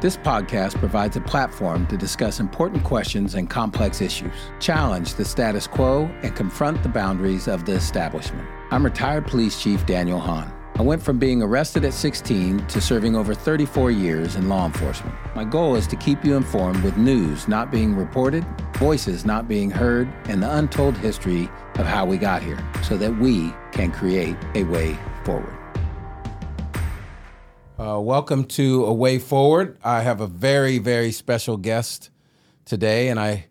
This podcast provides a platform to discuss important questions and complex issues, challenge the status quo, and confront the boundaries of the establishment. I'm retired police chief Daniel Hahn. I went from being arrested at 16 to serving over 34 years in law enforcement. My goal is to keep you informed with news not being reported, voices not being heard, and the untold history of how we got here so that we can create a way forward. Uh, welcome to A Way Forward. I have a very, very special guest today, and I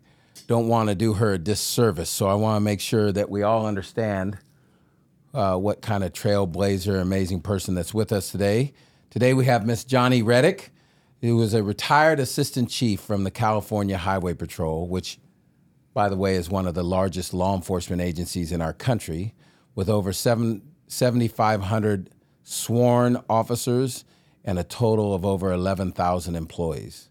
don't want to do her a disservice, so I want to make sure that we all understand uh, what kind of trailblazer, amazing person that's with us today. Today we have Miss Jonni Redick, who was a retired assistant chief from the California Highway Patrol, which, by the way, is one of the largest law enforcement agencies in our country, with over 7,500 sworn officers and a total of over 11,000 employees.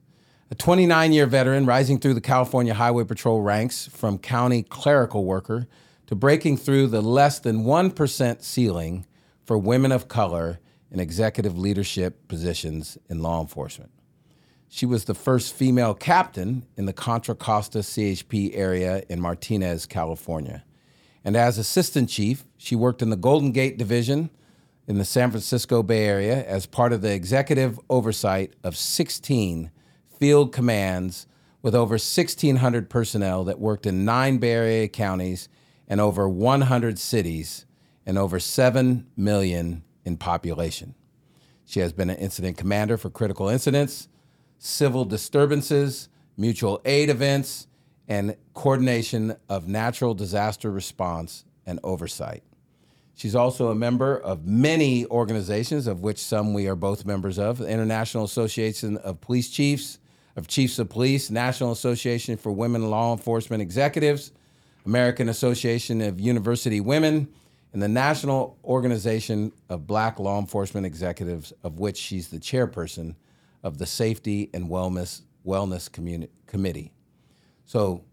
A 29 year veteran rising through the California Highway Patrol ranks from county clerical worker to breaking through the less than 1% ceiling for women of color in executive leadership positions in law enforcement. She was the first female captain in the Contra Costa CHP area in Martinez, California. And as assistant chief, she worked in the Golden Gate Division in the San Francisco Bay Area as part of the executive oversight of 16 field commands with over 1,600 personnel that worked in nine Bay Area counties and over 100 cities and over 7 million in population. She has been an incident commander for critical incidents, civil disturbances, mutual aid events, and coordination of natural disaster response and oversight. She's also a member of many organizations, of which some we are both members of the International Association of Police Chiefs, of Chiefs of Police, National Association for Women Law Enforcement Executives, American Association of University Women, and the National Organization of Black Law Enforcement Executives, of which she's the chairperson of the Safety and Wellness, Wellness Communi- Committee. So,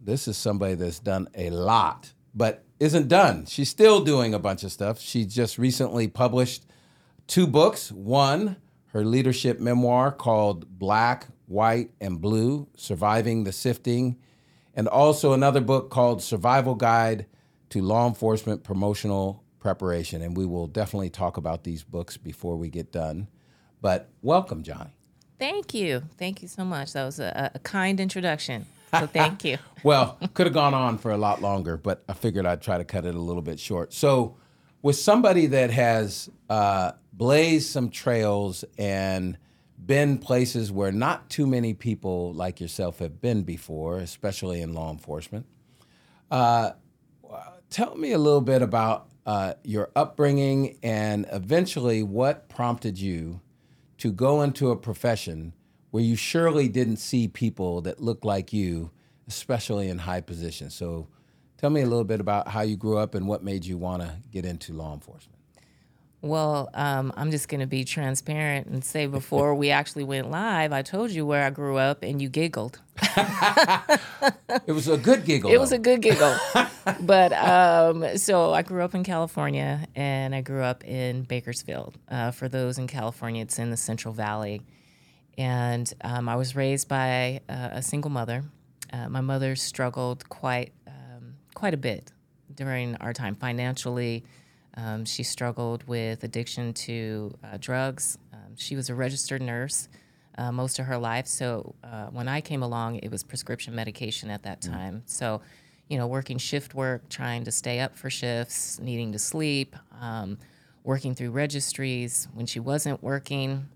this is somebody that's done a lot, but isn't done. She's still doing a bunch of stuff. She just recently published two books. One, her leadership memoir called Black, White, and Blue Surviving the Sifting, and also another book called Survival Guide to Law Enforcement Promotional Preparation. And we will definitely talk about these books before we get done. But welcome, Jonni. Thank you. Thank you so much. That was a, a kind introduction. So thank you. well, could have gone on for a lot longer, but I figured I'd try to cut it a little bit short. So, with somebody that has uh, blazed some trails and been places where not too many people like yourself have been before, especially in law enforcement, uh, tell me a little bit about uh, your upbringing and eventually what prompted you to go into a profession where you surely didn't see people that looked like you, especially in high positions. So tell me a little bit about how you grew up and what made you want to get into law enforcement. Well, um, I'm just going to be transparent and say before we actually went live, I told you where I grew up and you giggled. it was a good giggle. It though. was a good giggle. but um, so I grew up in California and I grew up in Bakersfield. Uh, for those in California, it's in the Central Valley. And um, I was raised by uh, a single mother. Uh, my mother struggled quite um, quite a bit during our time financially. Um, she struggled with addiction to uh, drugs. Um, she was a registered nurse uh, most of her life. So uh, when I came along, it was prescription medication at that mm. time. Mm. So, you know, working shift work, trying to stay up for shifts, needing to sleep, um, working through registries. When she wasn't working,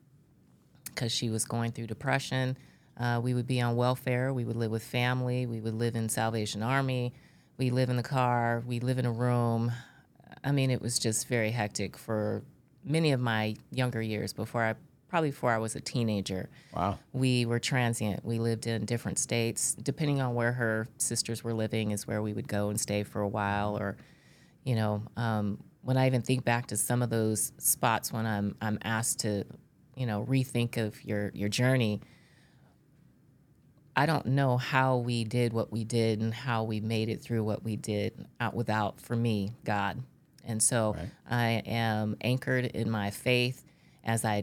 because she was going through depression. Uh, we would be on welfare. We would live with family. We would live in Salvation Army. We live in the car. We live in a room. I mean, it was just very hectic for many of my younger years before I probably before I was a teenager. Wow. We were transient. We lived in different states. Depending on where her sisters were living, is where we would go and stay for a while. Or, you know, um, when I even think back to some of those spots when I'm I'm asked to you know rethink of your your journey i don't know how we did what we did and how we made it through what we did out without for me god and so right. i am anchored in my faith as i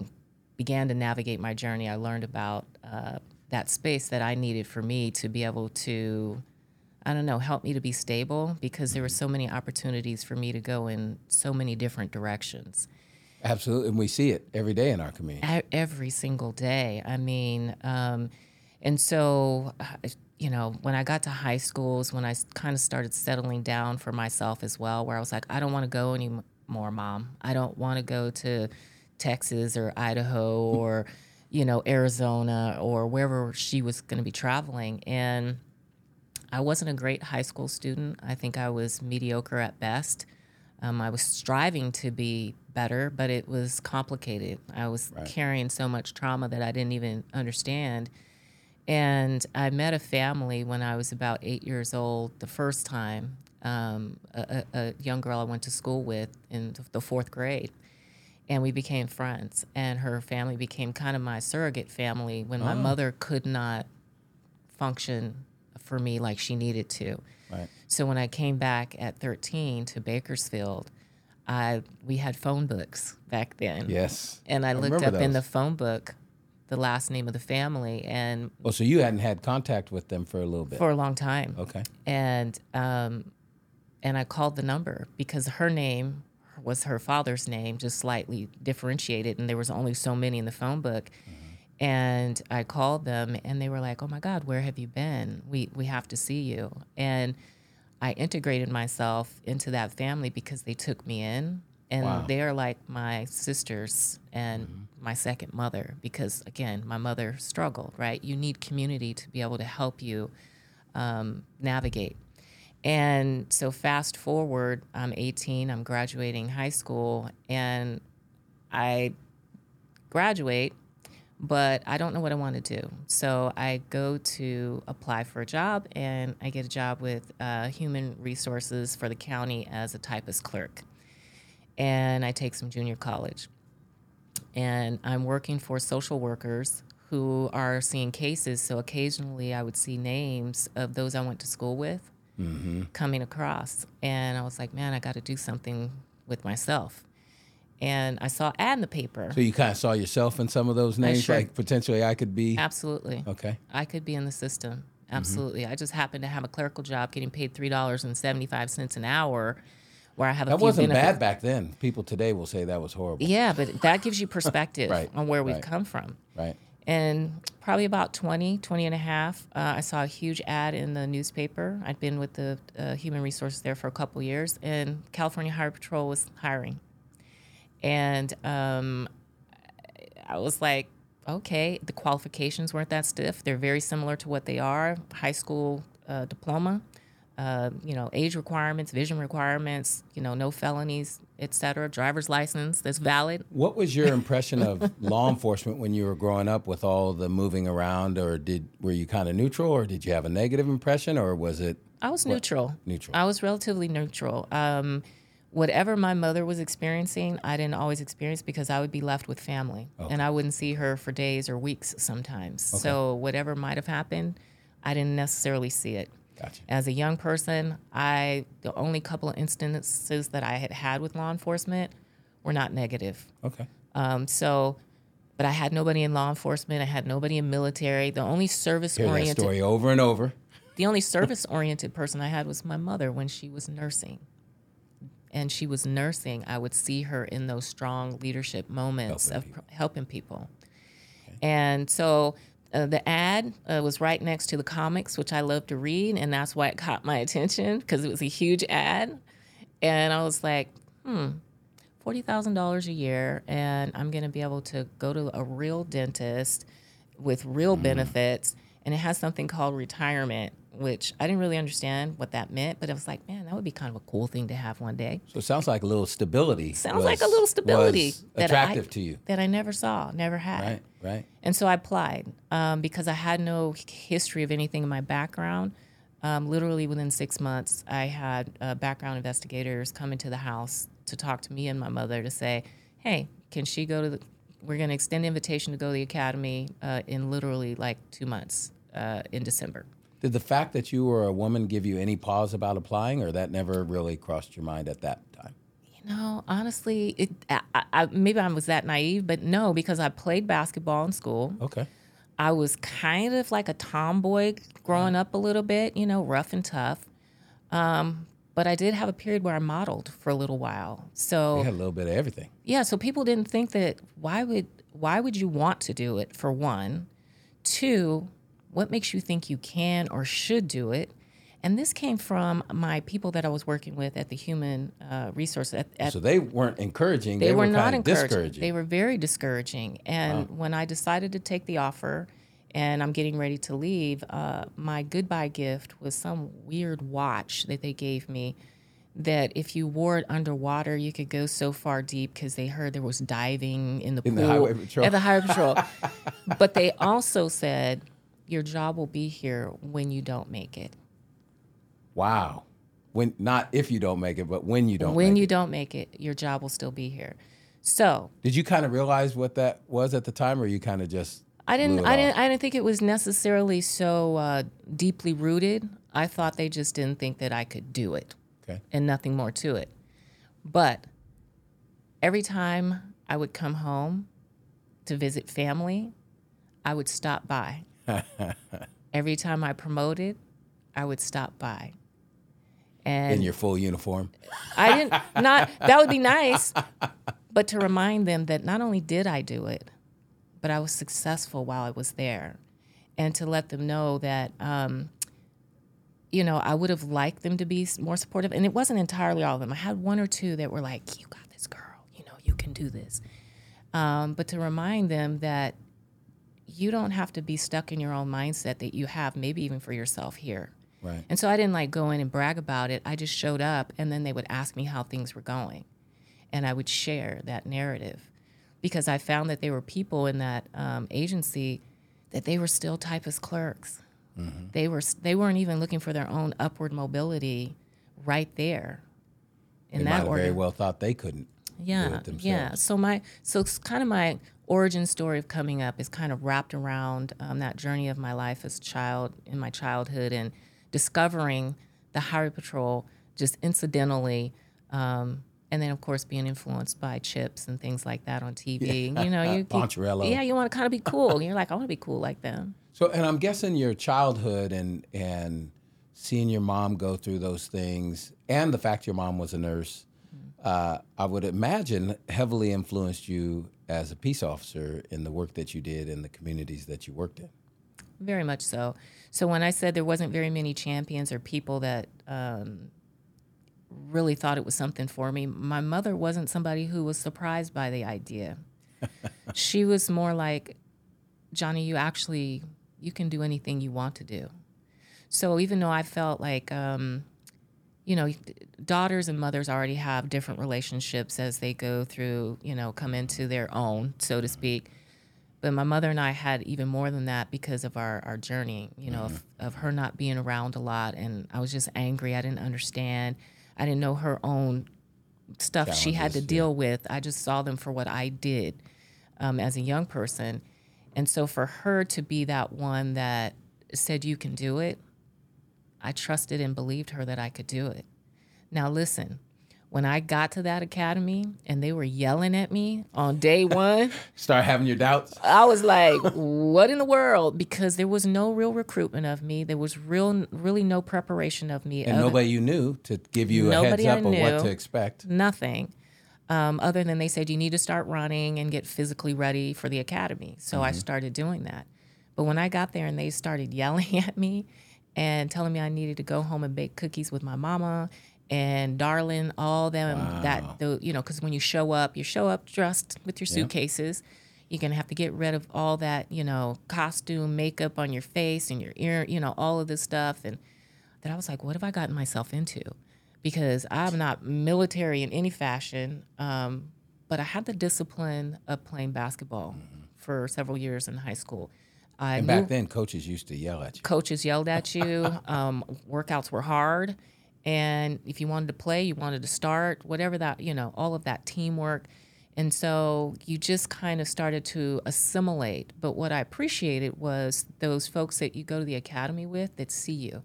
began to navigate my journey, I learned about uh, that space that I needed for me to be able to, I don't know, help me to be stable because there were so many opportunities for me to go in so many different directions. Absolutely, and we see it every day in our community. Every single day. I mean, um, and so, uh, you know, when I got to high schools, when I kind of started settling down for myself as well, where I was like, I don't want to go anymore, mom. I don't want to go to Texas or Idaho or, you know, Arizona or wherever she was going to be traveling. And I wasn't a great high school student. I think I was mediocre at best. Um, I was striving to be better, but it was complicated. I was carrying so much trauma that I didn't even understand. And I met a family when I was about eight years old the first time, um, a, a, young girl I went to school with in the fourth grade. And we became friends. And her family became kind of my surrogate family when my mother could not function for me like she needed to. Right. So when I came back at 13 to Bakersfield, I we had phone books back then. Yes. And I, looked remember up in the phone book the last name of the family and Oh, so you hadn't had contact with them for a little bit. for a long time. okay. And um and I called the number because her name was her father's name, just slightly differentiated, and there was only so many in the phone book. And I called them, and they were like, "Oh my God, where have you been? We we have to see you." And I integrated myself into that family because they took me in, and Wow. they are like my sisters and my second mother. Because again, my mother struggled. Right, you need community to be able to help you um, navigate. And so, fast forward, I'm 18, I'm graduating high school, and I graduate, but I don't know what I want to do. So, I go to apply for a job, and I get a job with uh, human resources for the county as a typist clerk. And I take some junior college. And I'm working for social workers who are seeing cases. So, occasionally, I would see names of those I went to school with coming across. And I was like, man, I got to do something with myself. And I saw ad in the paper. So you kind of saw yourself in some of those names, sure- like potentially I could be. Absolutely. Okay. I could be in the system. Mm-hmm. Absolutely. I just happened to have a clerical job getting paid $3.75 an hour where I have a That wasn't benefits. bad back then. People today will say that was horrible. Yeah, but that gives you perspective Right, on where we've right. come from. Right. And probably about 20, 20 and a half, uh, I saw a huge ad in the newspaper. I'd been with the uh, human resources there for a couple years, and California Highway Patrol was hiring. And um, I was like, okay, the qualifications weren't that stiff. They're very similar to what they are high school uh, diploma, uh, you know, age requirements, vision requirements, you know, no felonies, et cetera, driver's license that's valid. What was your impression of law enforcement when you were growing up with all the moving around, or did were you kind of neutral, or did you have a negative impression, or was it I was neutral. neutral? I was relatively neutral. Um, whatever my mother was experiencing, I didn't always experience because I would be left with family and I wouldn't see her for days or weeks sometimes. So whatever might have happened, I didn't necessarily see it. Gotcha. As a young person, I the only couple of instances that I had had with law enforcement were not negative. Okay. Um, so, but I had nobody in law enforcement. I had nobody in military. The only service Hear oriented story over and over. the only service oriented person I had was my mother when she was nursing. And she was nursing. I would see her in those strong leadership moments Helping of pr- helping people. And so uh, the ad uh, was right next to the comics, which I love to read. And that's why it caught my attention because it was a huge ad. And I was like, hmm, $40,000 a year. And I'm going to be able to go to a real dentist with real benefits. And it has something called retirement, which I didn't really understand what that meant. But I was like, man, that would be kind of a cool thing to have one day. So it sounds like a little stability. Sounds was- like a little stability that attractive I, to you, that I never saw, never had. right? Right. And so I applied um, because I had no history of anything in my background. Um, literally within six months, I had uh, background investigators come into the house to talk to me and my mother to say, "Hey, can she go to the? We're going to extend the invitation to go to the academy uh, in literally like two months uh, in December." Did the fact that you were a woman give you any pause about applying, or that never really crossed your mind at that time? You know, honestly, it I, I, maybe I was that naive, but no, because I played basketball in school. Okay. I was kind of like a tomboy growing up a little bit, you know, rough and tough. Um, but I did have a period where I modeled for a little while. So You had a little bit of everything. yeah, so people didn't think that why would why would you want to do it for one? Two, what makes you think you can or should do it? And this came from my people that I was working with at the Human uh, Resource at, at So they weren't encouraging. they, were, not kind of encouraging. discouraging. They were very discouraging. And when I decided to take the offer and I'm getting ready to leave, uh, my goodbye gift was some weird watch that they gave me that if you wore it underwater, you could go so far deep because they heard there was diving in the In the pool highway patrol. at the highway patrol. but they also said your job will be here when you don't make it. wow. When not if you don't make it, but when you don't. when you it. don't make it, your job will still be here. So Did you kind of realize what that was at the time, or you kind of just? I didn't. I off? didn't. I didn't think it was necessarily so uh, deeply rooted. I thought they just didn't think that I could do it, Okay. and nothing more to it. But every time I would come home to visit family, I would stop by. every time I promoted, I would stop by. And In your full uniform. I didn't not that would be nice, but to remind them that not only did I do it, but I was successful while I was there, and to let them know that um, you know I would have liked them to be more supportive, and it wasn't entirely all of them. I had one or two that were like, "You got this, girl. You know you can do this," um, but to remind them that you don't have to be stuck in your own mindset that you have, maybe even for yourself here. Right. And so I didn't like go in and brag about it. I just showed up, and then they would ask me how things were going. And I would share that narrative because I found that there were people in that um, agency that they were still typist clerks. They were they weren't even looking for their own upward mobility right there. In They might that have order, very well thought they couldn't. do yeah, it themselves. yeah. So my so it's kind of my origin story of coming up is kind of wrapped around um, that journey of my life as a child in my childhood and discovering the Highway Patrol just incidentally. Um, and then, of course, being influenced by CHiPs and things like that on TV. You know, you Poncherello. yeah, you want to kind of be cool. You're like, I want to be cool like them. So, and I'm guessing your childhood and and seeing your mom go through those things, and the fact your mom was a nurse, uh, I would imagine heavily influenced you as a peace officer in the work that you did in the communities that you worked in. Very much so. So when I said there wasn't very many champions or people that um, really thought it was something for me, my mother wasn't somebody who was surprised by the idea. she was more like, Jonni, you actually you can do anything you want to do. So even though I felt like, um, you know, daughters and mothers already have different relationships as they go through, you know, come into their own, so to speak. But my mother and I had even more than that because of our, our journey, you know, of, of her not being around a lot. And I was just angry. I didn't understand. I didn't know her own stuff she had to deal with. I just saw them for what I did um, as a young person. And so for her to be that one that said, You can do it, I trusted and believed her that I could do it. Now, listen, when I got to that academy and they were yelling at me on day one, Start having your doubts. I was like, what in the world? Because there was no real recruitment of me. There was real, really no preparation of me. And other- nobody you knew to give you a heads up of what to expect. nothing um, other than they said you need to start running and get physically ready for the academy. So I started doing that. But when I got there and they started yelling at me and telling me I needed to go home and bake cookies with my mama and darling, all them that the you know, because when you show up, you show up dressed with your suitcases. You're gonna have to get rid of all that, you know, costume, makeup on your face and your ear, you know, all of this stuff. And that I was like, what have I gotten myself into? Because I'm not military in any fashion, um, but I had the discipline of playing basketball for several years in high school. I And back then, coaches used to yell at you. coaches yelled at you. Um, workouts were hard, and if you wanted to play, you wanted to start, whatever that you know, all of that teamwork, and so you just kind of started to assimilate. But what I appreciated was those folks that you go to the academy with that see you,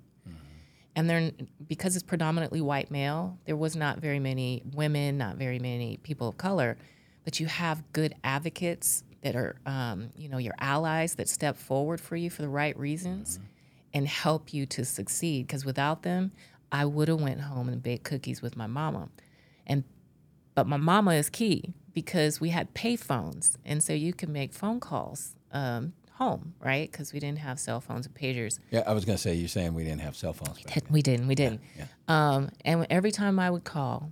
And then because it's predominantly white male, there was not very many women, not very many people of color, but you have good advocates that are, um, you know, your allies that step forward for you for the right reasons and help you to succeed. Because without them, I would have went home and baked cookies with my mama. And but my mama is key because we had pay phones, and so you could make phone calls um, home, right? Because we didn't have cell phones and pagers. Yeah, I was going to say, you're saying we didn't have cell phones. back then. We didn't. We didn't. Um, and every time I would call,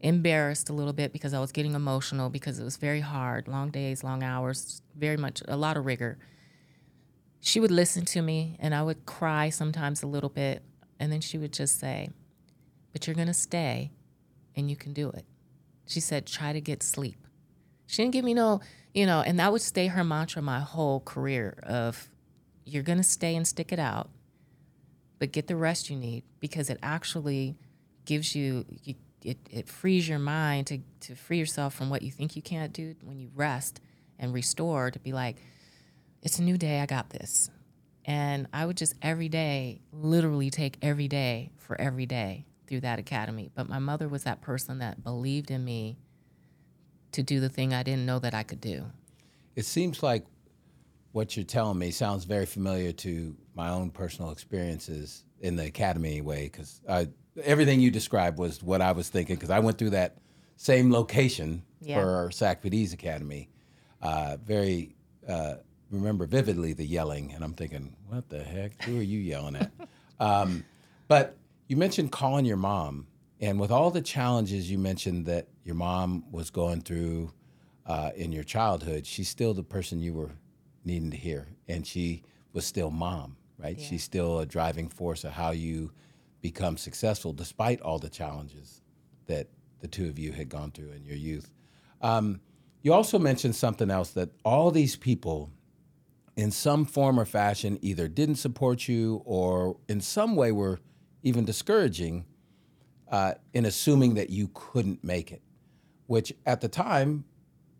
embarrassed a little bit because I was getting emotional because it was very hard, long days, long hours, very much a lot of rigor. She would listen to me, and I would cry sometimes a little bit, and then she would just say, "But you're gonna stay, and you can do it." She said, "Try to get sleep." She didn't give me no, you know, and that would stay her mantra my whole career of, "You're gonna stay and stick it out." but get the rest you need because it actually gives you, you it, it frees your mind to, to free yourself from what you think you can't do when you rest and restore to be like it's a new day i got this. And i would just every day literally take every day for every day through that academy. But my mother was that person that believed in me to do the thing i didn't know that i could do. It seems like what you're telling me sounds very familiar to my own personal experiences in the academy way, because everything you described was what I was thinking, because I went through that same location Yeah. for SACPD's academy. Uh, very, uh, remember vividly the yelling, and I'm thinking, what the heck? Who are you yelling at? um, but you mentioned calling your mom, and with all the challenges you mentioned that your mom was going through uh, in your childhood, she's still the person you were needing to hear, and she was still mom, right? She's still a driving force of how you become successful, despite all the challenges that the two of you had gone through in your youth. Um, you also mentioned something else that all these people, in some form or fashion, either didn't support you or in some way were even discouraging uh, in assuming that you couldn't make it, which at the time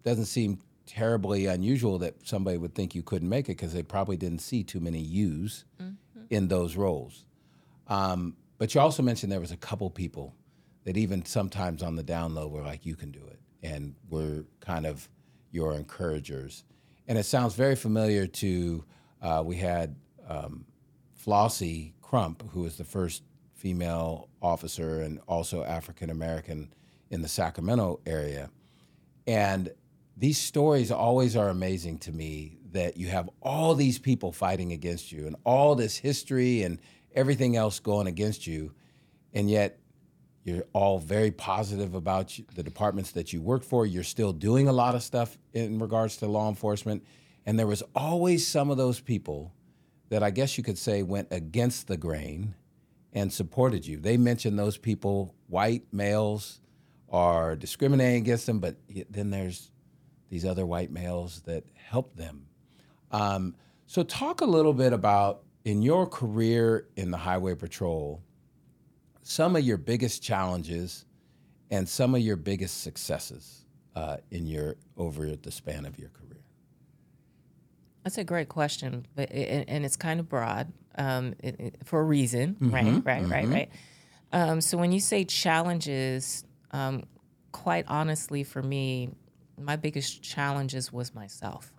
doesn't seem terribly unusual that somebody would think you couldn't make it because they probably didn't see too many yous in those roles. Um, but you also mentioned there was a couple people that even sometimes on the down low were like, you can do it, and were kind of your encouragers. And it sounds very familiar to, uh, we had um, Flossie Crump, who was the first female officer and also African American in the Sacramento area. And these stories always are amazing to me that you have all these people fighting against you and all this history and everything else going against you. And yet you're all very positive about the departments that you work for. You're still doing a lot of stuff in regards to law enforcement. And there was always some of those people that I guess you could say went against the grain and supported you. They mentioned those people, white males, are discriminating against them, but then there's these other white males that help them. Um, so, talk a little bit about in your career in the Highway Patrol, some of your biggest challenges and some of your biggest successes uh, in your over the span of your career. That's a great question, but it, and it's kind of broad um, it, it- for a reason, right? Right, right, right. Um, so when you say challenges, um, quite honestly, for me, my biggest challenges was myself.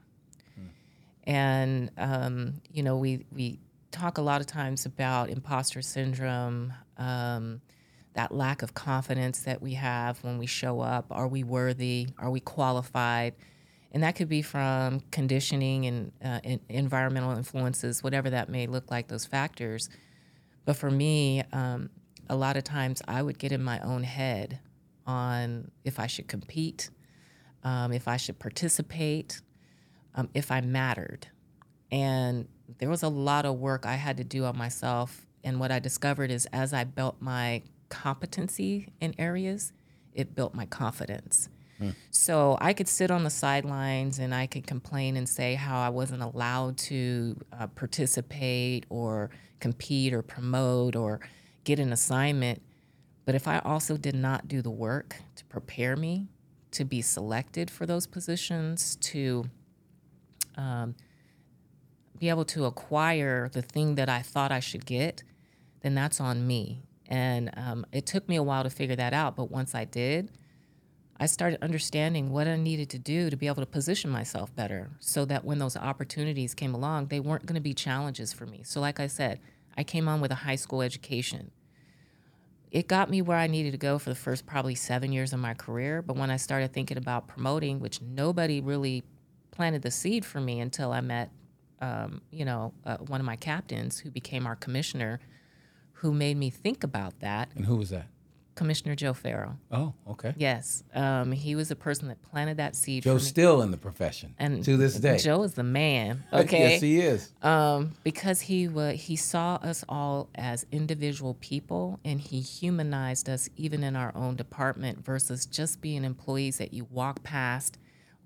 And um, you know, we we talk a lot of times about imposter syndrome, um, that lack of confidence that we have when we show up. Are we worthy? Are we qualified? And that could be from conditioning and uh, en- environmental influences, whatever that may look like, those factors. But for me, um, a lot of times I would get in my own head on if I should compete, um, if I should participate, um, if I mattered. And there was a lot of work I had to do on myself. And what I discovered is as I built my competency in areas, it built my confidence. So I could sit on the sidelines and I could complain and say how I wasn't allowed to uh, participate or compete or promote or get an assignment. But if I also did not do the work to prepare me to be selected for those positions, to um, be able to acquire the thing that I thought I should get, then that's on me. And um, it took me a while to figure that out. But once I did, I started understanding what I needed to do to be able to position myself better so that when those opportunities came along, they weren't going to be challenges for me. So, like I said, I came on with a high school education. It got me where I needed to go for the first probably seven years of my career. But when I started thinking about promoting, which nobody really planted the seed for me until I met, um, you know, uh, one of my captains who became our commissioner, who made me think about that. And who was that? Commissioner Joe Farrow. Oh, okay. Yes, um, he was the person that planted that seed. Joe's still in the profession and to this day. Joe is the man. Okay, yes, he is. um, because he wa he saw us all as individual people, and he humanized us even in our own department versus just being employees that you walk past,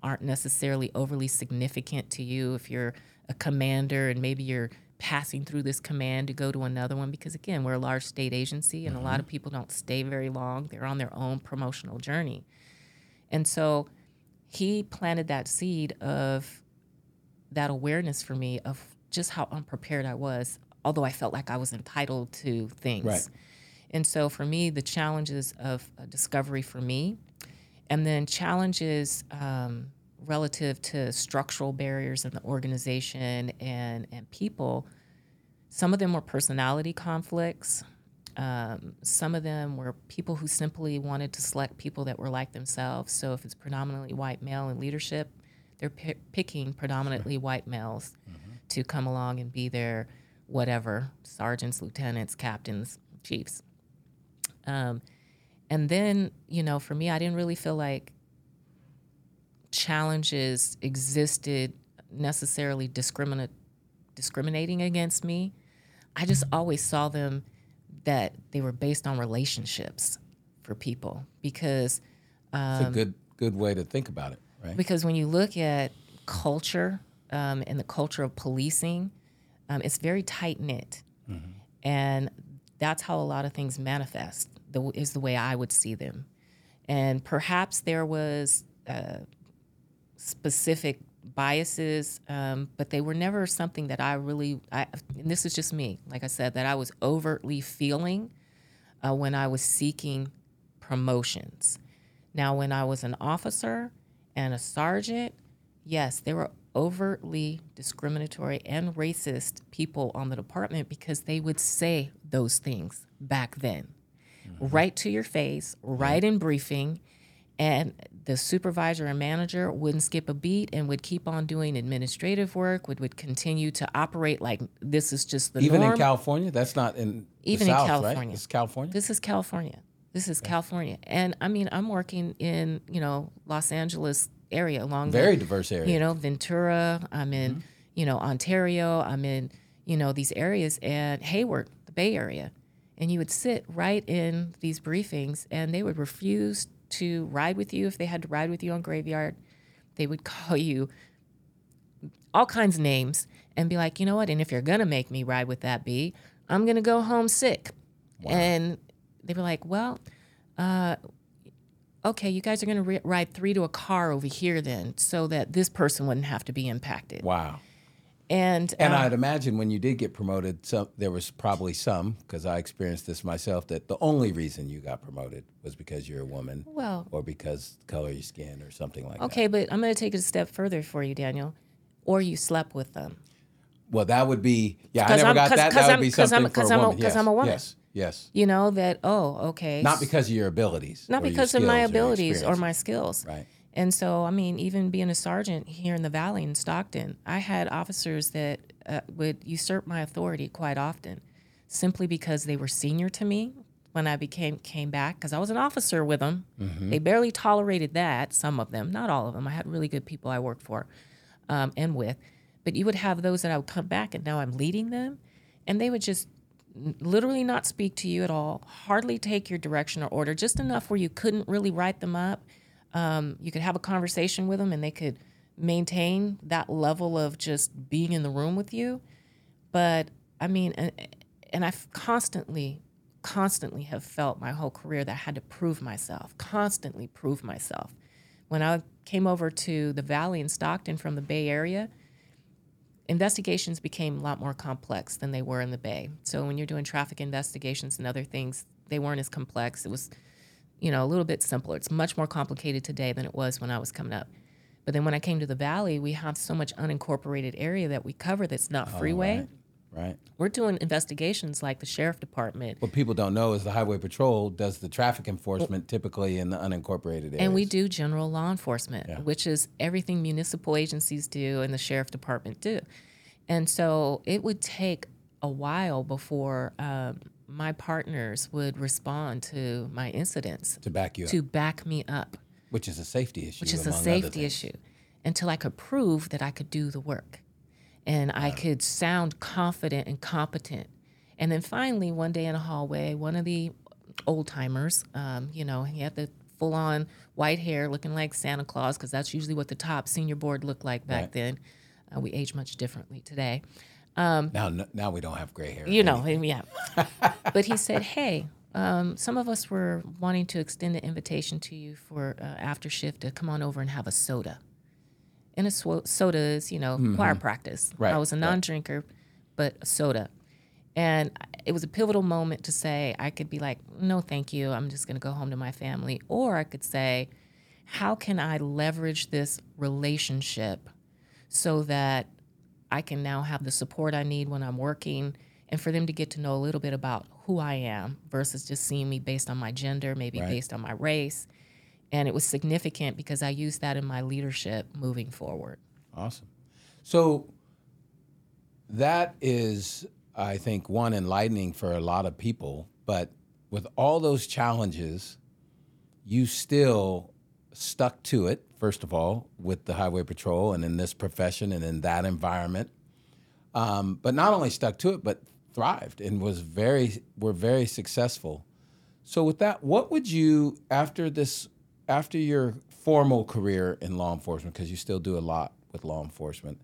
aren't necessarily overly significant to you. If you're a commander and maybe you're passing through this command to go to another one, because again, we're a large state agency, and a lot of people don't stay very long. They're on their own promotional journey, and so he planted that seed of that awareness for me of just how unprepared I was, although I felt like I was entitled to things. Right. And so for me, the challenges of discovery for me, and then challenges um, relative to structural barriers in the organization and, and people, some of them were personality conflicts. Um, some of them were people who simply wanted to select people that were like themselves. So if it's predominantly white male in leadership, they're pi- picking predominantly white males to come along and be their whatever sergeants, lieutenants, captains, chiefs. Um, and then, you know, for me, I didn't really feel like challenges existed necessarily discriminate discriminating against me. I just always saw them that they were based on relationships for people because It's a good good way to think about it, right? because when you look at culture um, and the culture of policing, um, it's very tight knit, and that's how a lot of things manifest. The, is the way I would see them, and perhaps there was uh, specific biases, um, but they were never something that I really. I, and this is just me, like I said, that I was overtly feeling uh, when I was seeking promotions. Now, when I was an officer and a sergeant, yes, there were overtly discriminatory and racist people on the department because they would say those things back then, right to your face, right in briefing. And the supervisor and manager wouldn't skip a beat and would keep on doing administrative work, would, would continue to operate like this is just the Even norm. in California, that's not in Even the in South, right? California. It's California. This is California. This is California. And I mean, I'm working in, you know, Los Angeles area along the- Very diverse area. you know, Ventura, I'm in, mm-hmm. you know, Ontario, I'm in, you know, these areas and Hayward, the Bay Area. And you would sit right in these briefings and they would refuse to ride with you if they had to ride with you on graveyard. They would call you all kinds of names and be like, you know what? And if you're gonna make me ride with that bee, I'm gonna go home sick. And they were like, well, uh, okay, you guys are gonna ri ride three to a car over here then, so that this person wouldn't have to be impacted. wow. And, And uh, I'd imagine when you did get promoted, some there was probably some because I experienced this myself that the only reason you got promoted was because you're a woman well, or because the color of your skin or something like that. okay, but I'm gonna take it a step further for you, Daniel. Or you slept with them. Well, that would be yeah. I never I'm- got 'cause- that. 'cause That would I'm- be something I'm- for a I'm a- woman. 'cause yes. I'm a woman. Yes, yes. You know that. Oh, okay. Not because of your abilities. not because of my skills or abilities or my skills. Right. And so, I mean, even being a sergeant here in the valley in Stockton, I had officers that uh, would usurp my authority quite often, simply because they were senior to me when I became came back. Because I was an officer with them, they barely tolerated that. Some of them, not all of them. I had really good people I worked for um, and with, but you would have those that I would come back, and now I'm leading them, and they would just literally not speak to you at all, hardly take your direction or order, just enough where you couldn't really write them up. Um, you could have a conversation with them and they could maintain that level of just being in the room with you. But I mean, and, and I've constantly, constantly have felt my whole career that I had to prove myself, constantly prove myself. When I came over to the Valley in Stockton from the Bay Area, investigations became a lot more complex than they were in the Bay. So when you're doing traffic investigations and other things, they weren't as complex. It was, you know, a little bit simpler. It's much more complicated today than it was when I was coming up. But then when I came to the Valley, we have so much unincorporated area that we cover that's not freeway. right. Right. We're doing investigations like the sheriff department. What people don't know is the Highway Patrol does the traffic enforcement typically in the unincorporated areas. And we do general law enforcement, which is everything municipal agencies do and the sheriff department do. And so it would take a while before um, my partners would respond to my incidents to back you up, to back me up, which is a safety issue. which is a safety issue, until I could prove that I could do the work and I could sound confident and competent. And then finally, one day in a hallway, one of the old timers, um, you know, he had the full on white hair looking like Santa Claus, because that's usually what the top senior board looked like back Right. then. Uh, we age much differently today. Now, now we don't have gray hair. You know, and yeah. but he said, hey, um, some of us were wanting to extend an invitation to you for uh, after shift to come on over and have a soda. And a swo- soda is, you know, choir practice. Mm-hmm. Right, I was a non-drinker, but a soda. And it was a pivotal moment to say, I could be like, no, thank you. I'm just going to go home to my family. Or I could say, how can I leverage this relationship so that I can now have the support I need when I'm working and for them to get to know a little bit about who I am versus just seeing me based on my gender, maybe Right. based on my race. And it was significant because I used that in my leadership moving forward. Awesome. So that is, I think, one enlightening for a lot of people. But with all those challenges, you still stuck to it, first of all, with the Highway Patrol and in this profession and in that environment. Um, but not only stuck to it, but thrived and was very, were very successful. So with that, what would you after this after your formal career in law enforcement because you still do a lot with law enforcement,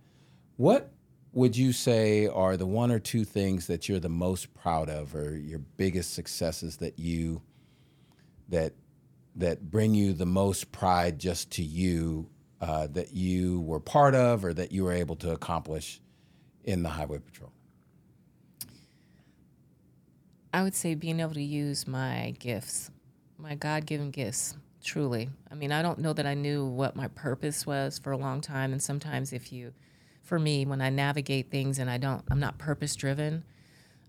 what would you say are the one or two things that you're the most proud of or your biggest successes that you that that bring you the most pride just to you uh, that you were part of or that you were able to accomplish in the highway patrol? I would say being able to use my gifts, my God given gifts, truly. I mean, I don't know that I knew what my purpose was for a long time. And sometimes, if you, for me, when I navigate things and I don't, I'm not purpose driven,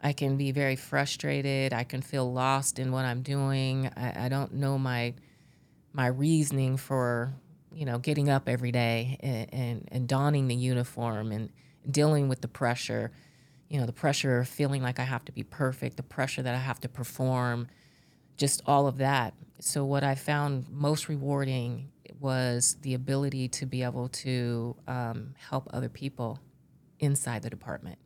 I can be very frustrated. I can feel lost in what I'm doing. I, I don't know my my reasoning for you know getting up every day and, and, and donning the uniform and dealing with the pressure you know the pressure of feeling like i have to be perfect the pressure that i have to perform just all of that so what i found most rewarding was the ability to be able to um, help other people inside the department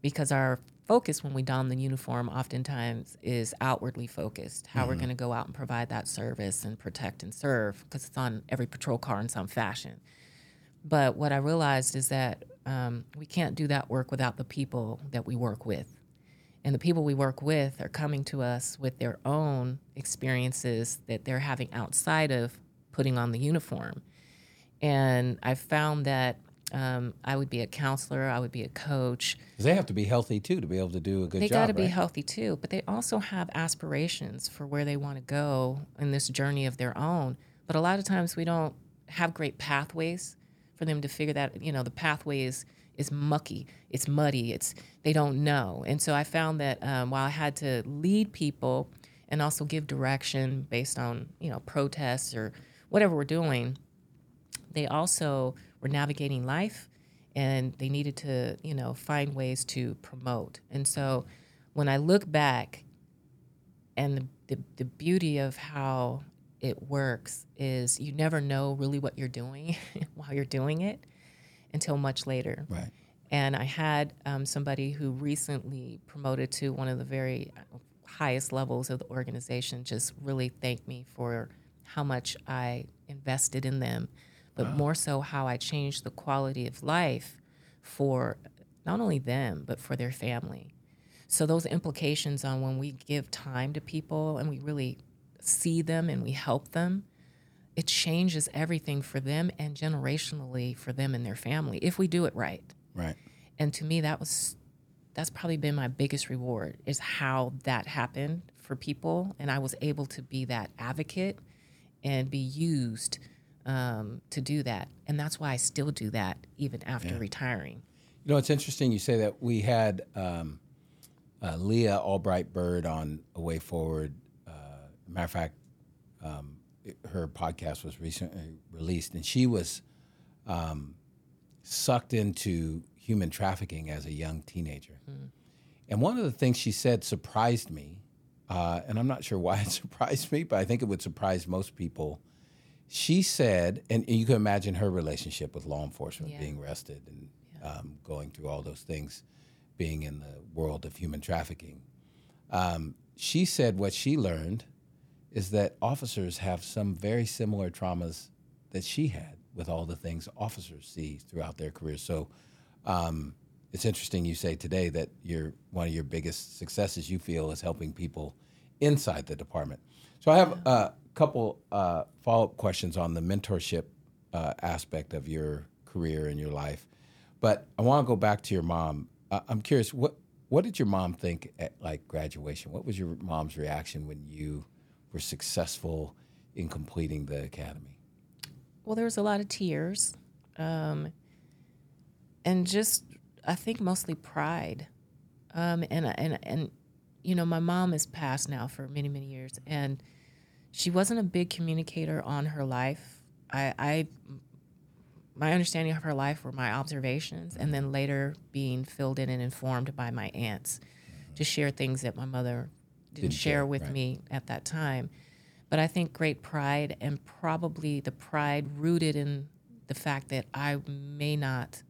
because our focus when we don the uniform oftentimes is outwardly focused how we're going to go out and provide that service and protect and serve because it's on every patrol car in some fashion. But what i realized is that um, we can't do that work without the people that we work with. And the people we work with are coming to us with their own experiences that they're having outside of putting on the uniform. And i found that um, I would be a counselor, I would be a coach. they have to be healthy too to be able to do a good They job. They got to be right? healthy too, but they also have aspirations for where they want to go in this journey of their own. But a lot of times we don't have great pathways for them to figure that. You know, the pathway is is mucky, it's muddy, it's they don't know. And so I found that um, while I had to lead people and also give direction based on you know protests or whatever we're doing, they also were navigating life and they needed to you know find ways to promote. And so when i look back and the, the, the beauty of how it works is you never know really what you're doing while you're doing it until much later. Right. and I had um, somebody who recently promoted to one of the very highest levels of the organization just really thanked me for how much I invested in them, but uh-huh. more so how I changed the quality of life for not only them, but for their family. So, those implications on when we give time to people and we really see them and we help them, it changes everything for them and generationally for them and their family if we do it right. Right. And to me, that was that's probably been my biggest reward is how that happened for people, and I was able to be that advocate and be used um, to do that, and that's why I still do that even after retiring. You know, it's interesting you say that. We had um, uh, Leah Albright Byrd on A Way Forward. Uh, matter of fact, um, it- her podcast was recently released, and she was um, sucked into human trafficking as a young teenager. And one of the things she said surprised me, uh, and I'm not sure why it surprised me, but I think it would surprise most people. She said, and you can imagine her relationship with law enforcement, Yeah. being arrested and um, going through all those things, being in the world of human trafficking. Um, she said what she learned is that officers have some very similar traumas that she had with all the things officers see throughout their careers. So um, it's interesting you say today that your one of your biggest successes you feel is helping people inside the department. So I have a couple uh, follow up questions on the mentorship uh, aspect of your career and your life, but I want to go back to your mom. Uh, I'm curious what what did your mom think at like graduation? What was your mom's reaction when you were successful in completing the academy? Well, there was a lot of tears, um, and just I think mostly pride, um, and and and you know my mom is passed now for many many years, and she wasn't a big communicator on her life. I, I my understanding of her life were my observations, and then later being filled in and informed by my aunts to share things that my mother didn't, Didn't share share, with right. me at that time. But I think great pride, and probably the pride rooted in the fact that I may not,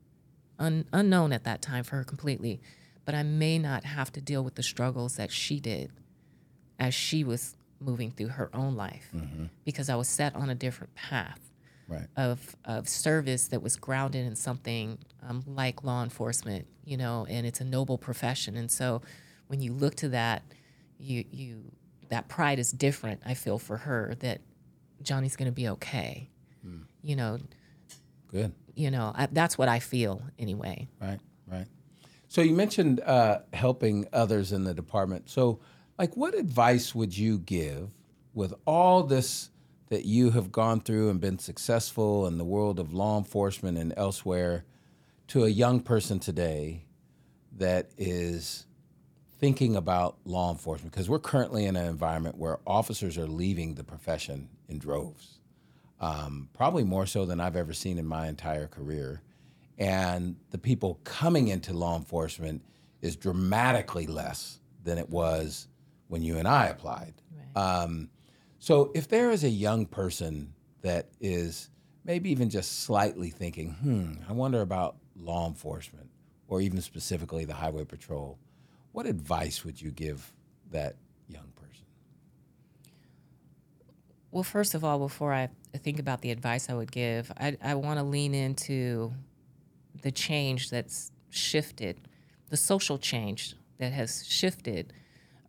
un, unknown at that time for her completely, but I may not have to deal with the struggles that she did as she was moving through her own life because I was set on a different path Right. of of service that was grounded in something um, like law enforcement, you know, and it's a noble profession. And so, when you look to that, you you that pride is different. I feel for her that Jonni's going to be okay. You know, Good. you know I, that's what I feel anyway. Right, right. So you mentioned uh, helping others in the department. So, like, what advice would you give with all this that you have gone through and been successful in the world of law enforcement and elsewhere to a young person today that is thinking about law enforcement? Because we're currently in an environment where officers are leaving the profession in droves um, probably more so than I've ever seen in my entire career. And the people coming into law enforcement is dramatically less than it was when you and I applied. Um, so if there is a young person that is maybe even just slightly thinking, hmm, I wonder about law enforcement or even specifically the highway patrol, what advice would you give that young person? Well, first of all, before I think about the advice I would give, I, I want to lean into the change that's shifted, the social change that has shifted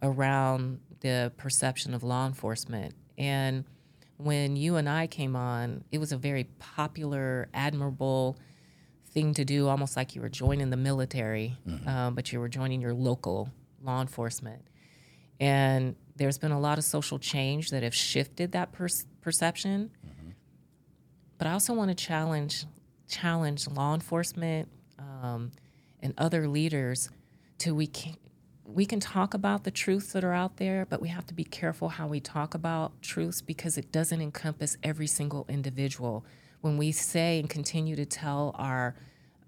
around the perception of law enforcement. And when you and I came on, it was a very popular, admirable thing to do, almost like you were joining the military, um, but you were joining your local law enforcement. And there's been a lot of social change that have shifted that per- perception. But I also want to challenge challenge law enforcement um, and other leaders to we can we can talk about the truths that are out there, but we have to be careful how we talk about truths because it doesn't encompass every single individual. When we say and continue to tell our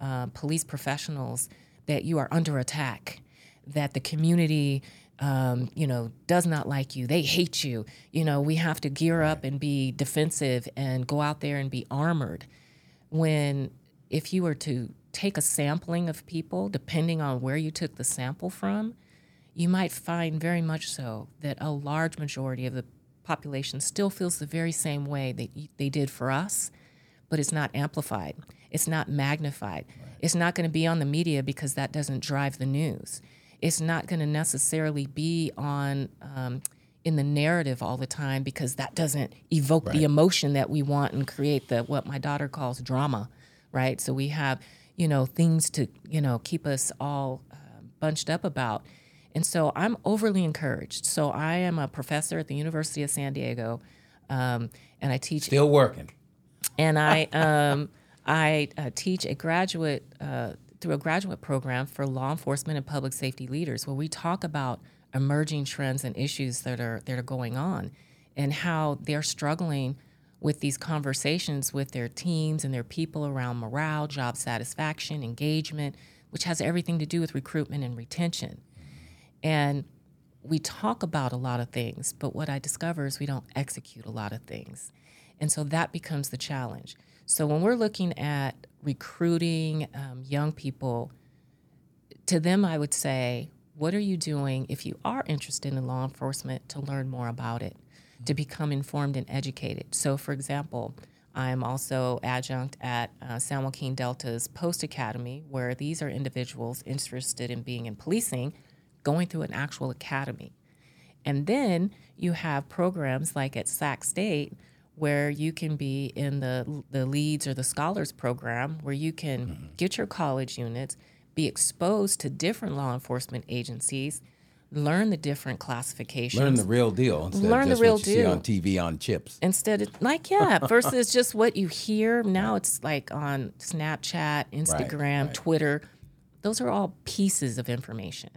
uh, police professionals that you are under attack, that the community, um, you know, does not like you, they hate you. You know, we have to gear up and be defensive and go out there and be armored. When if you were to take a sampling of people, depending on where you took the sample from, you might find very much so that a large majority of the population still feels the very same way that they did for us, but it's not amplified. It's not magnified. It's not going to be on the media because that doesn't drive the news. It's not going to necessarily be on um, in the narrative all the time because that doesn't evoke the emotion that we want and create the what my daughter calls drama, right? So we have you know, things to, you know, keep us all uh, bunched up about. And so I'm overly encouraged. So I am a professor at the University of San Diego, um, and I teach. Still working. And I um, I uh, teach a graduate uh, through a graduate program for law enforcement and public safety leaders, where we talk about emerging trends and issues that are that are going on, and how they're struggling with these conversations with their teams and their people around morale, job satisfaction, engagement, which has everything to do with recruitment and retention. And we talk about a lot of things, but what I discover is we don't execute a lot of things. And so that becomes the challenge. So when we're looking at recruiting um, young people, to them, I would say, what are you doing if you are interested in law enforcement to learn more about it, to become informed and educated? So, for example, I'm also adjunct at uh, San Joaquin Delta's Post Academy, where these are individuals interested in being in policing going through an actual academy. And then you have programs like at Sac State where you can be in the the leads or the scholars program where you can mm-hmm. get your college units, be exposed to different law enforcement agencies, learn the different classifications, learn the real deal, learn the real deal on TV on CHiPs. Instead of like yeah, versus just what you hear. Now it's like on Snapchat, Instagram, right, right. Twitter. Those are all pieces of information.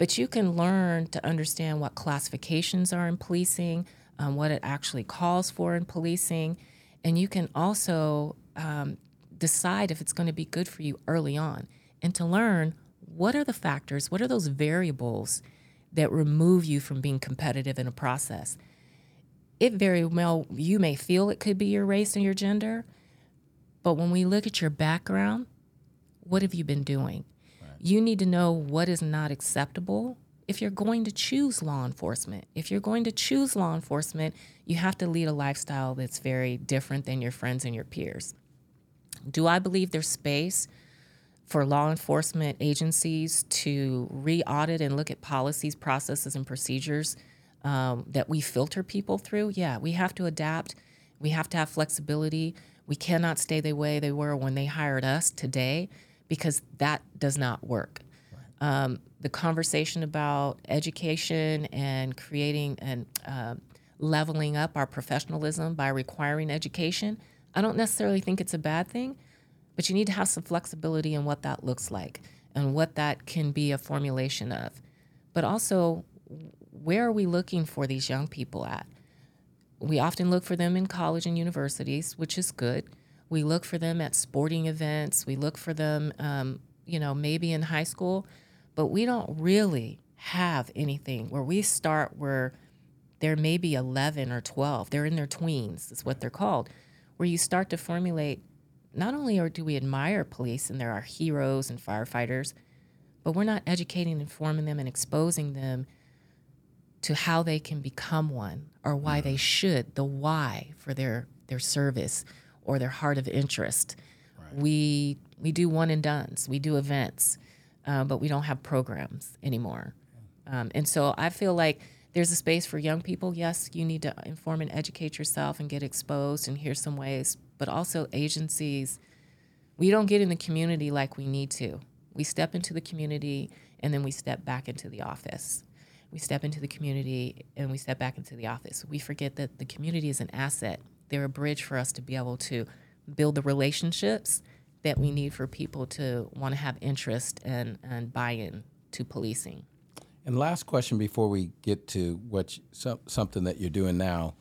But you can learn to understand what classifications are in policing, um, what it actually calls for in policing, and you can also um, decide if it's going to be good for you early on and to learn what are the factors, what are those variables that remove you from being competitive in a process. It very well, you may feel it could be your race and your gender, but when we look at your background, what have you been doing? You need to know what is not acceptable if you're going to choose law enforcement. If you're going to choose law enforcement, you have to lead a lifestyle that's very different than your friends and your peers. Do I believe there's space for law enforcement agencies to re audit and look at policies, processes, and procedures um, that we filter people through? Yeah, we have to adapt. We have to have flexibility. We cannot stay the way they were when they hired us today because that does not work. Right. Um, the conversation about education and creating and uh, leveling up our professionalism by requiring education, I don't necessarily think it's a bad thing, but you need to have some flexibility in what that looks like and what that can be a formulation of. But also, where are we looking for these young people at? We often look for them in college and universities, which is good. We look for them at sporting events. We look for them, um, you know, maybe in high school, but we don't really have anything where we start where they're maybe 11 or 12. They're in their tweens, is what they're called, where you start to formulate not only or do we admire police and there are heroes and firefighters, but we're not educating, informing them, and exposing them to how they can become one or why they should, the why for their, their service or their heart of interest. Right. We we do one and dones. We do events, uh, but we don't have programs anymore. Um, and so I feel like there's a space for young people. Yes, you need to inform and educate yourself and get exposed. And hear some ways, but also agencies. We don't get in the community like we need to. We step into the community and then we step back into the office. We step into the community and we step back into the office. We forget that the community is an asset they're a bridge for us to be able to build the relationships that we need for people to want to have interest and, and buy in to policing. And last question before we get to what you, so, something that you're doing now,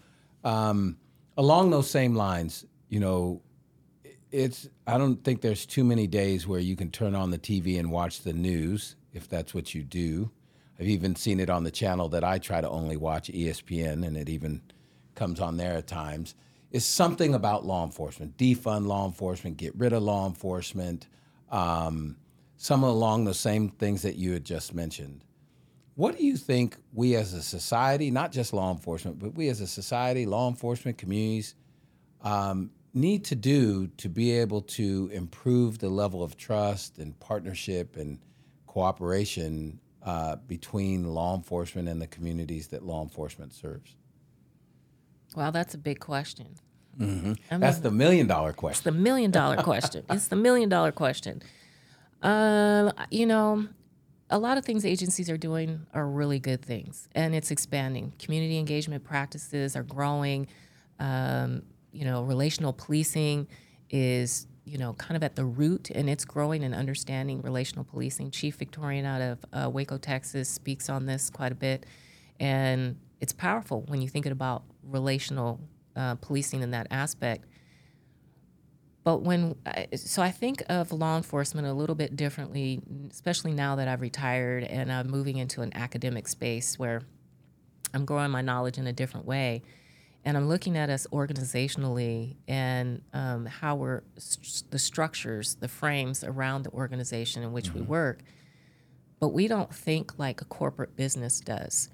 um, along those same lines, you know, it's I don't think there's too many days where you can turn on the TV and watch the news if that's what you do. I've even seen it on the channel that I try to only watch ESPN, and it even comes on there at times is something about law enforcement. Defund law enforcement, get rid of law enforcement, um, some along the same things that you had just mentioned. What do you think we as a society, not just law enforcement, but we as a society, law enforcement, communities, um, need to do to be able to improve the level of trust and partnership and cooperation uh, between law enforcement and the communities that law enforcement serves? Well, that's a big question. Mm-hmm. That's the million dollar question. It's the million dollar question. It's the million dollar question. Uh, you know, a lot of things agencies are doing are really good things, and it's expanding. Community engagement practices are growing. Um, you know, relational policing is you know kind of at the root, and it's growing and understanding relational policing. Chief Victorian out of uh, Waco, Texas, speaks on this quite a bit, and it's powerful when you think about relational uh, policing in that aspect. But when, so I think of law enforcement a little bit differently, especially now that I've retired and I'm moving into an academic space where I'm growing my knowledge in a different way. And I'm looking at us organizationally and um, how we're st- the structures, the frames around the organization in which mm-hmm. we work. But we don't think like a corporate business does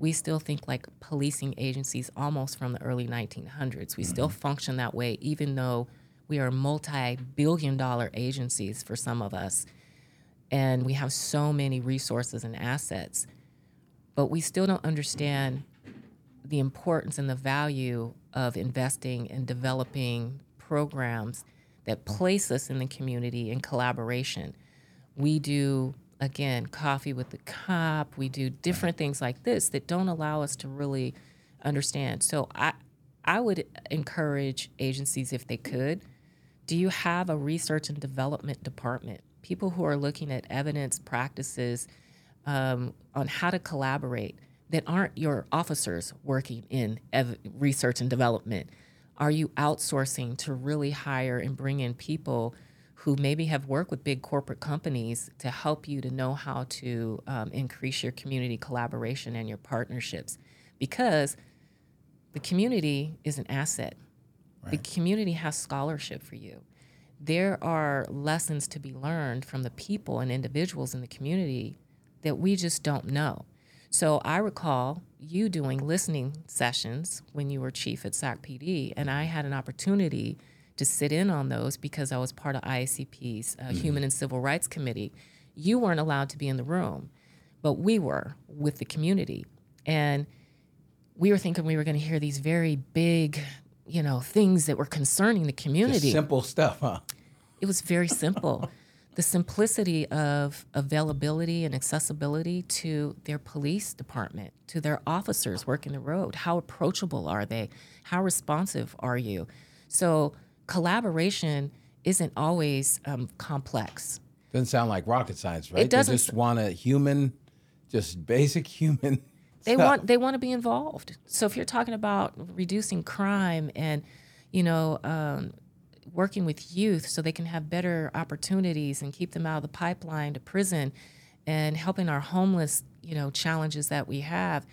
we still think like policing agencies almost from the early 1900s. We mm-hmm. still function that way, even though we are multi billion dollar agencies for some of us. And we have so many resources and assets. But we still don't understand the importance and the value of investing and developing programs that place us in the community in collaboration. We do again, coffee with the cop. We do different things like this that don't allow us to really understand. So I I would encourage agencies if they could. Do you have a research and development department? People who are looking at evidence practices um, on how to collaborate that aren't your officers working in ev- research and development. Are you outsourcing to really hire and bring in people who maybe have worked with big corporate companies to help you to know how to um, increase your community collaboration and your partnerships because the community is an asset. Right. The community has scholarship for you. There are lessons to be learned from the people and individuals in the community that we just don't know. So I recall you doing listening sessions when you were chief at SAC PD, and I had an opportunity to sit in on those because I was part of IACP's uh, mm-hmm. Human and Civil Rights Committee. You weren't allowed to be in the room, but we were with the community. And we were thinking we were going to hear these very big, you know, things that were concerning the community. Just simple stuff, huh? It was very simple. the simplicity of availability and accessibility to their police department, to their officers working the road. How approachable are they? How responsive are you? So collaboration isn't always um, complex. Doesn't sound like rocket science, right? It doesn't. They just want a human, just basic human. They stuff. want they want to be involved. So if you're talking about reducing crime and, you know, um, working with youth so they can have better opportunities and keep them out of the pipeline to prison, and helping our homeless, you know, challenges that we have.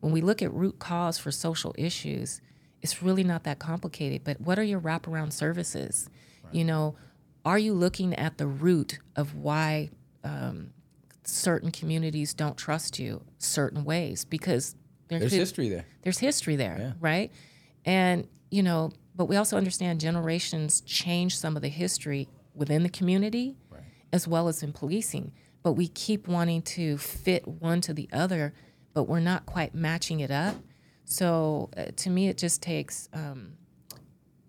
When we look at root cause for social issues, it's really not that complicated. But what are your wraparound services? Right. You know, are you looking at the root of why um, certain communities don't trust you certain ways? Because there there's could, history there. There's history there, yeah. right? And you know, but we also understand generations change some of the history within the community, right. as well as in policing. But we keep wanting to fit one to the other, but we're not quite matching it up. So uh, to me, it just takes um,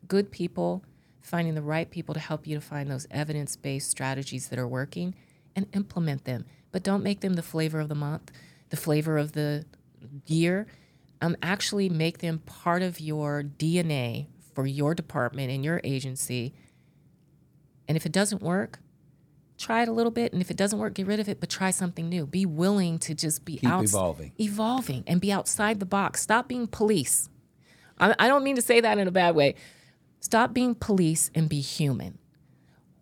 good people, finding the right people to help you to find those evidence based strategies that are working and implement them. But don't make them the flavor of the month, the flavor of the year. Um, actually, make them part of your DNA for your department and your agency. And if it doesn't work, try it a little bit, and if it doesn't work, get rid of it. But try something new. Be willing to just be Keep out, evolving, evolving, and be outside the box. Stop being police. I, I don't mean to say that in a bad way. Stop being police and be human.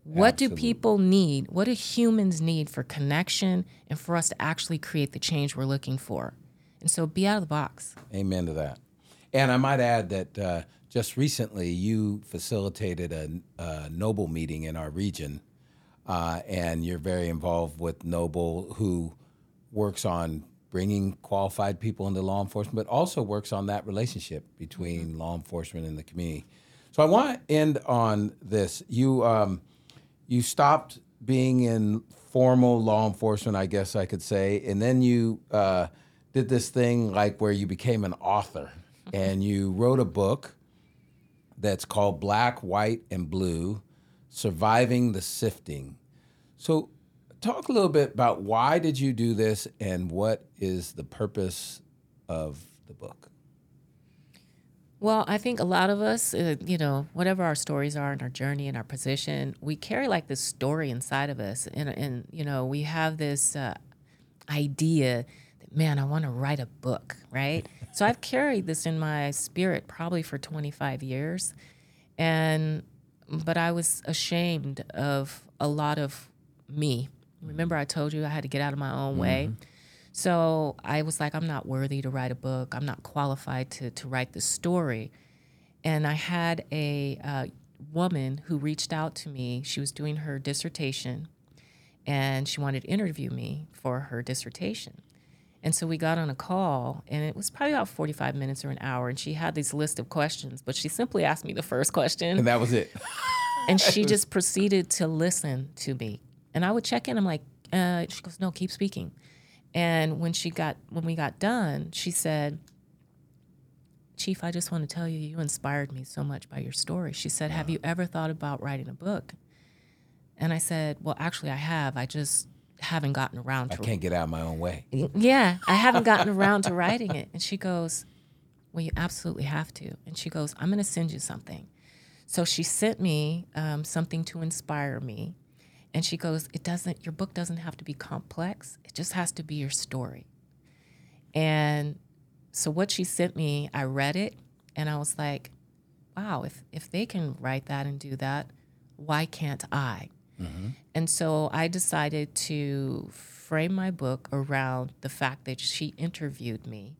What Absolutely. do people need? What do humans need for connection and for us to actually create the change we're looking for? And so be out of the box. Amen to that. And I might add that uh, just recently you facilitated a, a NOBLE meeting in our region uh, and you're very involved with NOBLE, who works on bringing qualified people into law enforcement, but also works on that relationship between mm-hmm. law enforcement and the community. So I want to end on this. You um, you stopped being in formal law enforcement, I guess I could say, and then you uh, did this thing like where you became an author and you wrote a book that's called Black, White, and Blue Surviving the Sifting. So, talk a little bit about why did you do this and what is the purpose of the book? Well, I think a lot of us, uh, you know, whatever our stories are and our journey and our position, we carry like this story inside of us. And, and you know, we have this uh, idea that, man, I want to write a book, right? so I've carried this in my spirit probably for 25 years. And, but I was ashamed of a lot of me. Remember, I told you I had to get out of my own mm-hmm. way. So I was like, I'm not worthy to write a book. I'm not qualified to, to write the story. And I had a uh, woman who reached out to me. She was doing her dissertation and she wanted to interview me for her dissertation. And so we got on a call, and it was probably about 45 minutes or an hour. And she had this list of questions, but she simply asked me the first question. And that was it. and she just proceeded to listen to me. And I would check in. I'm like, uh, she goes, no, keep speaking. And when she got when we got done, she said, Chief, I just want to tell you, you inspired me so much by your story. She said, Have you ever thought about writing a book? And I said, Well, actually, I have. I just haven't gotten around to I can't get out of my own way. Yeah, I haven't gotten around to writing it. And she goes, Well, you absolutely have to. And she goes, I'm going to send you something. So she sent me um, something to inspire me. And she goes, It doesn't, your book doesn't have to be complex, it just has to be your story. And so what she sent me, I read it and I was like, wow, if, if they can write that and do that, why can't I? Mm-hmm. And so I decided to frame my book around the fact that she interviewed me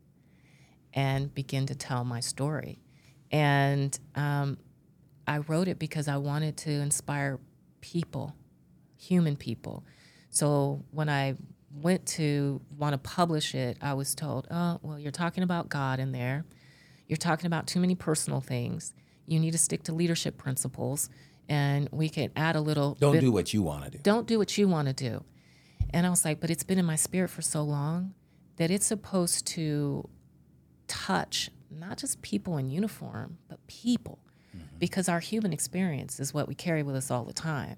and begin to tell my story. And um, I wrote it because I wanted to inspire people human people. So when I went to want to publish it, I was told, oh, well, you're talking about God in there. You're talking about too many personal things. You need to stick to leadership principles. And we can add a little. Don't bit, do what you want to do. Don't do what you want to do. And I was like, but it's been in my spirit for so long that it's supposed to touch not just people in uniform, but people. Mm-hmm. Because our human experience is what we carry with us all the time.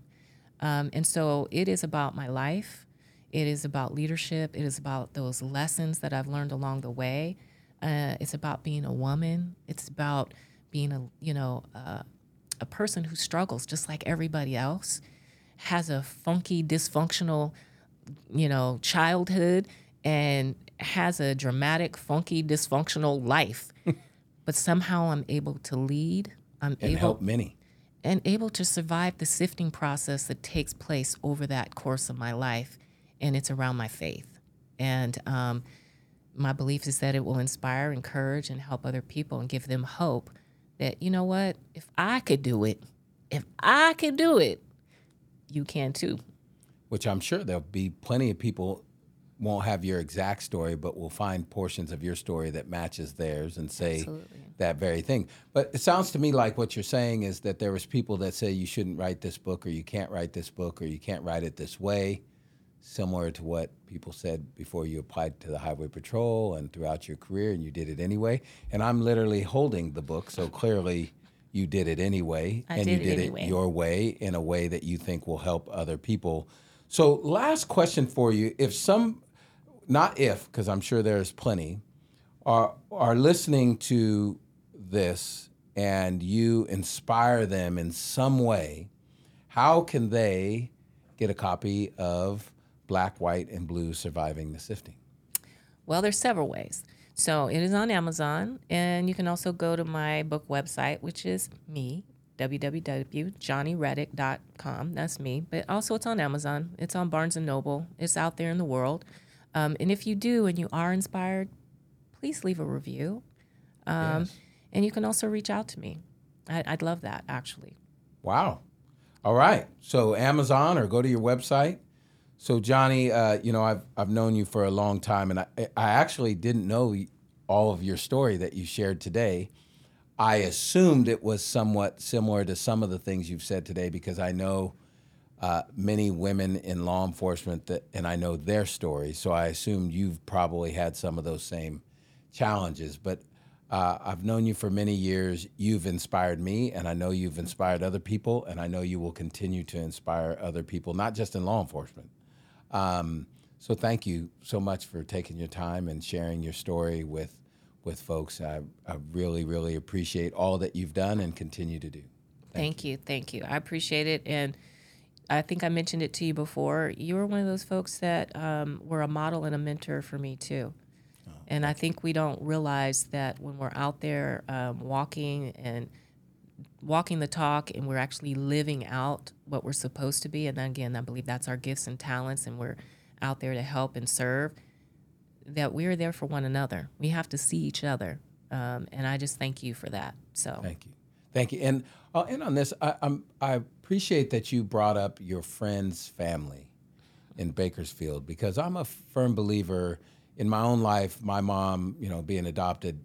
Um, and so it is about my life. It is about leadership. It is about those lessons that I've learned along the way. Uh, it's about being a woman. It's about being a you know uh, a person who struggles just like everybody else, has a funky, dysfunctional, you know, childhood, and has a dramatic, funky, dysfunctional life. but somehow I'm able to lead. I'm and able help many and able to survive the sifting process that takes place over that course of my life. And it's around my faith. And um, my belief is that it will inspire, encourage, and help other people and give them hope that, you know what, if I could do it, if I could do it, you can too. Which I'm sure there'll be plenty of people won't have your exact story, but will find portions of your story that matches theirs and say Absolutely. that very thing. But it sounds to me like what you're saying is that there was people that say you shouldn't write this book or you can't write this book or you can't write it this way, similar to what people said before you applied to the highway patrol and throughout your career and you did it anyway. And I'm literally holding the book, so clearly you did it anyway I and did you did it, anyway. it your way in a way that you think will help other people. So last question for you, if some not if, because I'm sure there's plenty, are are listening to this and you inspire them in some way, how can they get a copy of Black, White, and Blue Surviving the Sifting? Well, there's several ways. So it is on Amazon, and you can also go to my book website, which is me, www.jonniredick.com. That's me. But also, it's on Amazon. It's on Barnes and Noble. It's out there in the world. Um, and if you do and you are inspired, please leave a review. Um, yes. And you can also reach out to me. I, would love that, actually. Wow. All right. So Amazon or go to your website. So Jonni, uh, you know, I've I've known you for a long time, and I I actually didn't know all of your story that you shared today. I assumed it was somewhat similar to some of the things you've said today because I know uh, many women in law enforcement that, and I know their stories. So I assumed you've probably had some of those same challenges. But Uh, I've known you for many years. You've inspired me, and I know you've inspired other people, and I know you will continue to inspire other people, not just in law enforcement. Um, so thank you so much for taking your time and sharing your story with with folks. I, I really, really appreciate all that you've done and continue to do. Thank, you. Thank you. I appreciate it. And I think I mentioned it to you before. You were one of those folks that um, were a model and a mentor for me, too. And I think we don't realize that when we're out there um, walking and walking the talk and we're actually living out what we're supposed to be. And again, I believe that's our gifts and talents, and we're out there to help and serve. That we're there for one another. We have to see each other, um, and I just thank you for that. So Thank you. Thank you. And I'll end on this. I, I'm, I appreciate that you brought up your friend's family in Bakersfield because I'm a firm believer in my own life. My mom, you know, being adopted,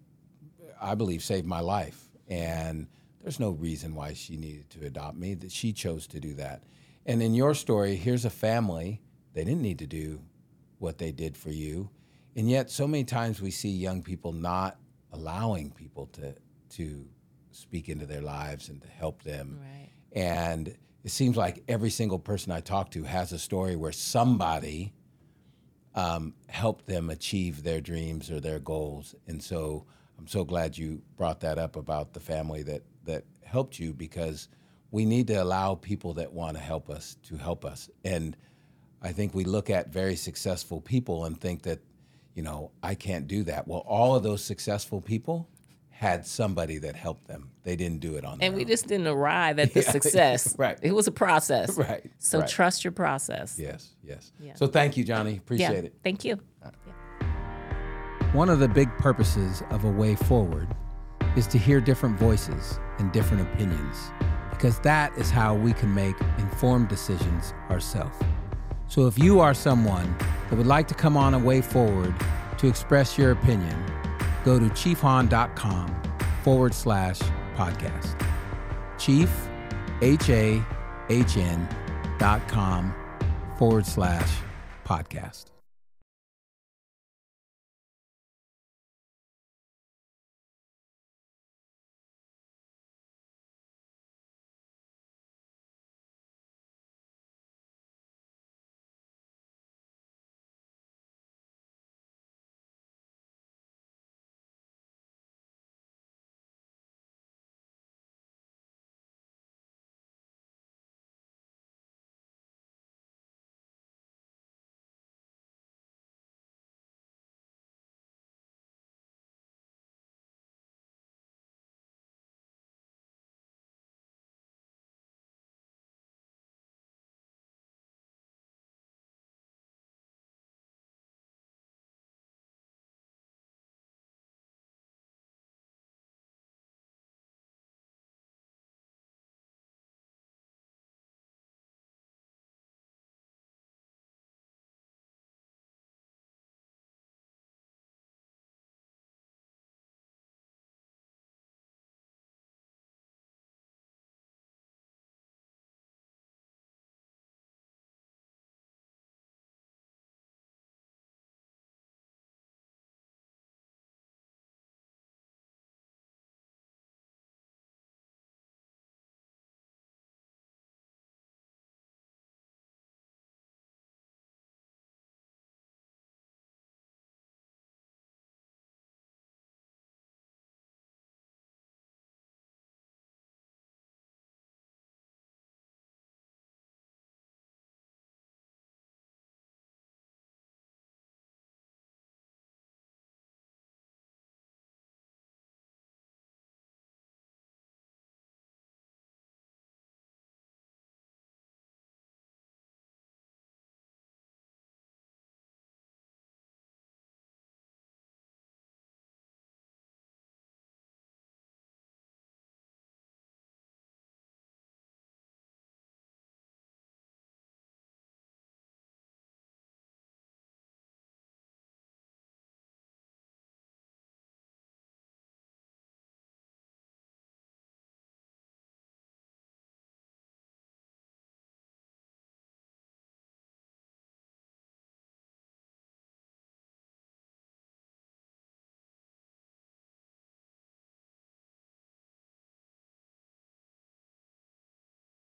I believe saved my life. And there's no reason why she needed to adopt me, that she chose to do that. And in your story, here's a family, they didn't need to do what they did for you. And yet, so many times we see young people not allowing people to, to speak into their lives and to help them. Right. And it seems like every single person I talk to has a story where somebody um, helped them achieve their dreams or their goals. And so I'm so glad you brought that up about the family that, that helped you because we need to allow people that want to help us to help us. And I think we look at very successful people and think that, you know, I can't do that. Well, all of those successful people had somebody that helped them. They didn't do it on their own. And we own. just didn't arrive at the Yeah, success. right. It was a process. Right, So right. trust your process. Yes, yes. Yeah. So thank you, Jonni. Yeah. Appreciate it. Thank you. One of the big purposes of A Way Forward is to hear different voices and different opinions, because that is how we can make informed decisions ourselves. So if you are someone that would like to come on A Way Forward to express your opinion, go to chiefhahn.com forward slash podcast. Chief, H A H N dot com forward slash podcast.